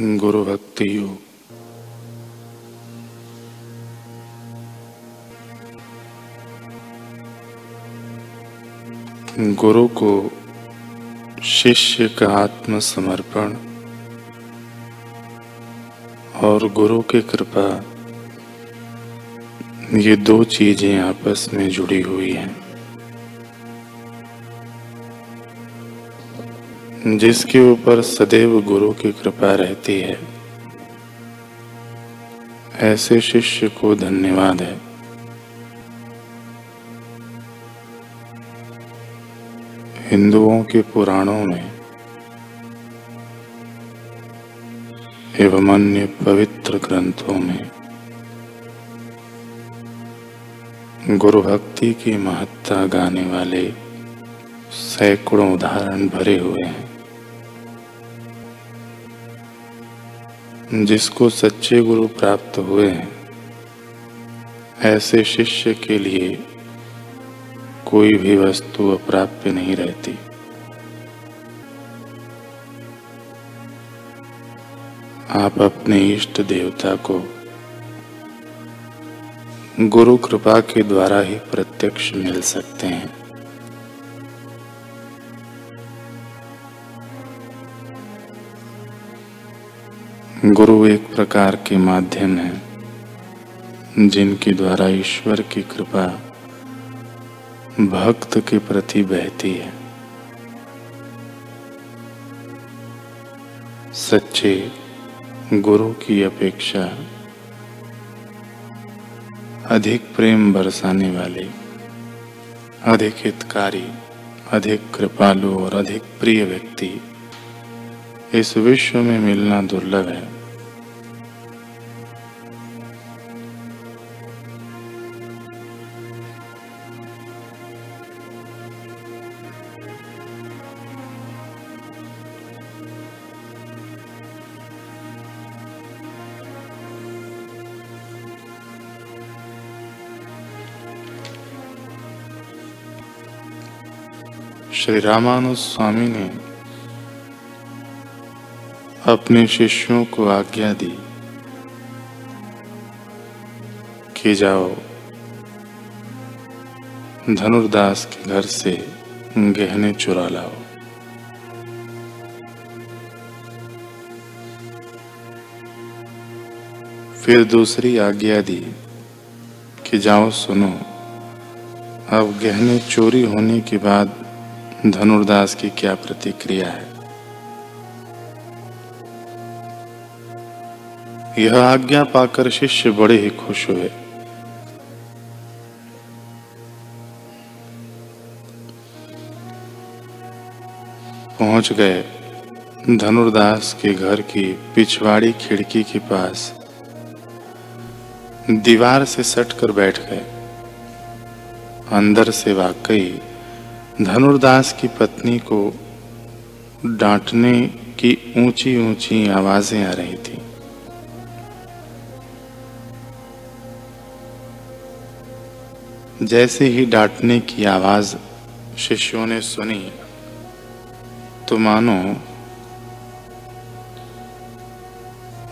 गुरु भक्ति योग गुरु को शिष्य का आत्मसमर्पण और गुरु की कृपा ये दो चीज़ें आपस में जुड़ी हुई हैं। जिसके ऊपर सदैव गुरु की कृपा रहती है। ऐसे शिष्य को धन्यवाद है। हिंदुओं के पुराणों में एवं अन्य पवित्र ग्रंथों में गुरु भक्ति की महत्ता गाने वाले सैकड़ों उदाहरण भरे हुए हैं। जिसको सच्चे गुरु प्राप्त हुए हैं, ऐसे शिष्य के लिए कोई भी वस्तु अप्राप्य नहीं रहती। आप अपने इष्ट देवता को गुरु कृपा के द्वारा ही प्रत्यक्ष मिल सकते हैं। गुरु एक प्रकार के माध्यम है, जिनके द्वारा ईश्वर की कृपा भक्त के प्रति बहती है। सच्चे गुरु की अपेक्षा अधिक प्रेम बरसाने वाले, अधिक हितकारी, अधिक कृपालु और अधिक प्रिय व्यक्ति इस विश्व में मिलना दुर्लभ है। श्री रामानुज स्वामी ने अपने शिष्यों को आज्ञा दी कि जाओ धनुर्दास के घर से गहने चुरा लाओ। फिर दूसरी आज्ञा दी कि जाओ सुनो, अब गहने चोरी होने के बाद धनुर्दास की क्या प्रतिक्रिया है? यह आज्ञा पाकर शिष्य बड़े ही खुश हुए। पहुँच गए। धनुर्दास के घर की पिछवाड़ी खिड़की के पास दीवार से सटकर बैठ गए। अंदर से वाकई धनुर्दास की पत्नी को डांटने की ऊँची ऊँची आवाज़ें आ रही थी। जैसे ही डांटने की आवाज़ शिष्यों ने सुनी तो मानो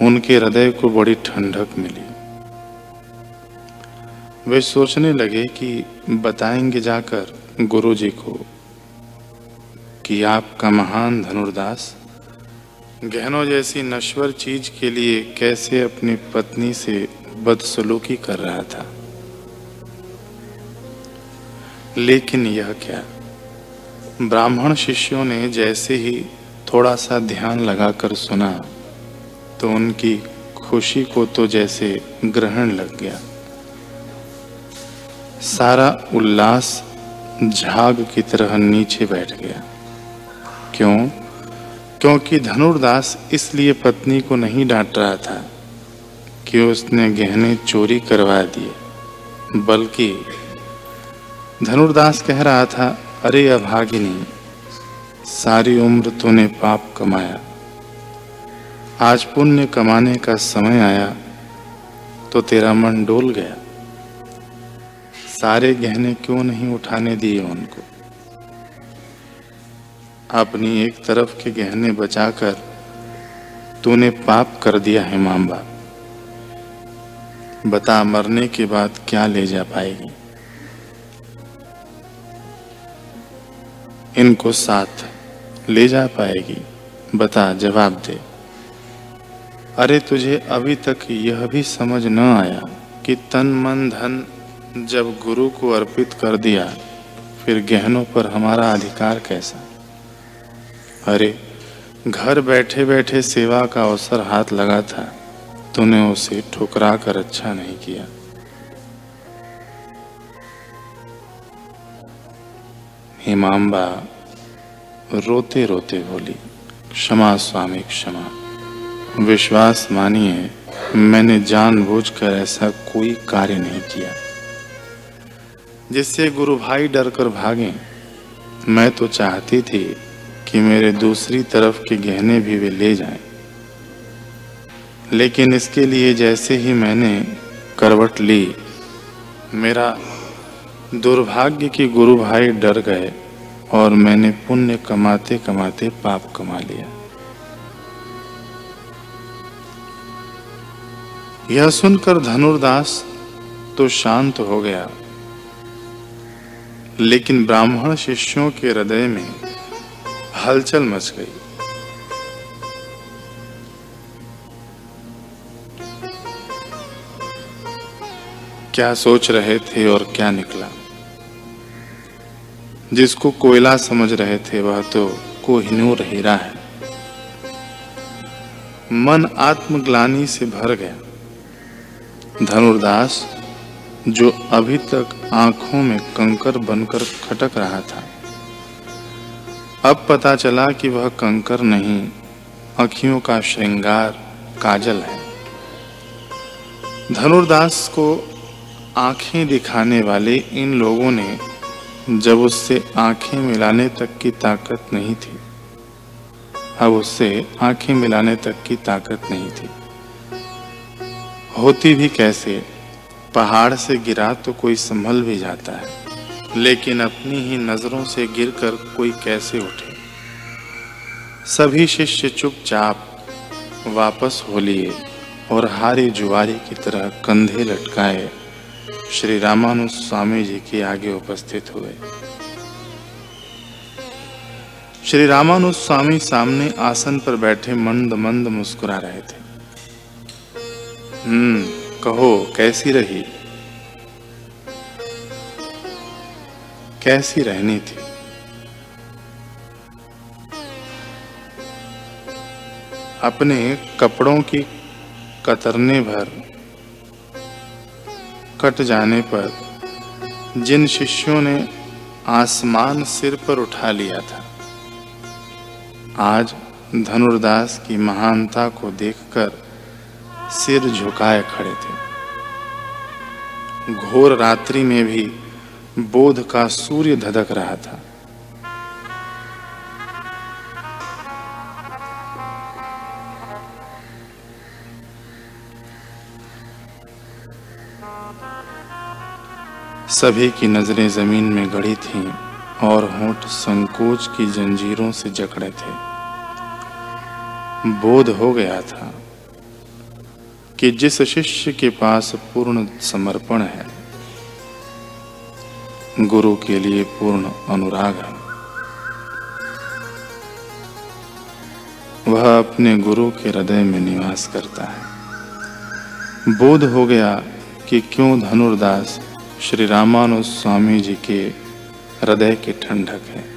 उनके हृदय को बड़ी ठंडक मिली। वे सोचने लगे कि बताएँगे जाकर गुरु जी को कि आपका महान धनुर्दास, गहनों जैसी नश्वर चीज़ के लिए कैसे अपनी पत्नी से बदसलूकी कर रहा था। लेकिन यह क्या? ब्राह्मण शिष्यों ने जैसे ही थोड़ा सा ध्यान लगाकर सुना तो उनकी खुशी को तो जैसे ग्रहण लग गया। सारा उल्लास झाग की तरह नीचे बैठ गया। क्यों? क्योंकि धनुर्दास इसलिए पत्नी को नहीं डांट रहा था कि उसने गहने चोरी करवा दिए, बल्कि धनुर्दास कह रहा था, अरे अभागिनी सारी उम्र तूने पाप कमाया। आज पुण्य कमाने का समय आया तो तेरा मन डोल गया। सारे गहने क्यों नहीं उठाने दिए उनको? अपनी एक तरफ़ के गहने बचाकर तूने पाप कर दिया है मामबा बता, मरने के बाद क्या ले जा पाएगी? इनको साथ ले जा पाएगी। बता, जवाब दे। अरे, तुझे अभी तक यह भी समझ न आया कि तन, मन, धन जब गुरु को अर्पित कर दिया, फिर गहनों पर हमारा अधिकार कैसा? अरे, घर बैठे बैठे सेवा का अवसर हाथ लगा था, तूने उसे ठुकरा कर अच्छा नहीं किया। हिमाम्बा रोते रोते बोली, क्षमा स्वामी, क्षमा। विश्वास मानिए, मैंने जानबूझकर ऐसा कोई कार्य नहीं किया। जिससे गुरु भाई डर कर भागे। मैं तो चाहती थी कि मेरे दूसरी तरफ़ के गहने भी वे ले जाएँ। लेकिन इसके लिए जैसे ही मैंने करवट ली, मेरा दुर्भाग्य कि गुरु भाई डर गए और मैंने पुण्य कमाते कमाते पाप कमा लिया। यह सुनकर धनुर्दास तो शांत हो गया। लेकिन ब्राह्मण शिष्यों के हृदय में हलचल मच गई। क्या सोच रहे थे और क्या निकला? जिसको कोयला समझ रहे थे, वह तो कोहिनूर हीरा है। मन आत्मग्लानी से भर गया। धनुर्दास जो अभी तक आँखों में कंकर बनकर खटक रहा था। अब पता चला कि वह कंकर नहीं, अखियों का श्रृंगार काजल है। धनुर्दास को आँखें दिखाने वाले इन लोगों ने जब उससे आँखें मिलाने तक की ताकत नहीं थी, अब उससे आँखें मिलाने तक की ताकत नहीं थी। होती भी कैसे? पहाड़ से गिरा तो कोई संभल भी जाता है, लेकिन अपनी ही नज़रों से गिरकर कोई कैसे उठे? सभी शिष्य चुपचाप वापस हो लिए और हारी जुआरी की तरह कंधे लटकाए श्री रामानु स्वामी जी के आगे उपस्थित हुए। श्री रामानु स्वामी सामने आसन पर बैठे मंद मंद मुस्कुरा रहे थे। हम्म कहो, कैसी रही? कैसी रहनी थी? अपने कपड़ों की कतरने भर कट जाने पर जिन शिष्यों ने आसमान सिर पर उठा लिया था, आज धनुर्दास की महानता को देखकर सिर झुकाए खड़े थे। घोर रात्रि में भी बोध का सूर्य धधक रहा था। सभी की नज़रें ज़मीन में गड़ी थीं और होंठ संकोच की जंजीरों से जकड़े थे। बोध हो गया था। कि जिस शिष्य के पास पूर्ण समर्पण है, गुरु के लिए पूर्ण अनुराग है। वह अपने गुरु के हृदय में निवास करता है। बोध हो गया कि क्यों धनुर्दास श्री रामानु स्वामी जी के हृदय के ठंडक है।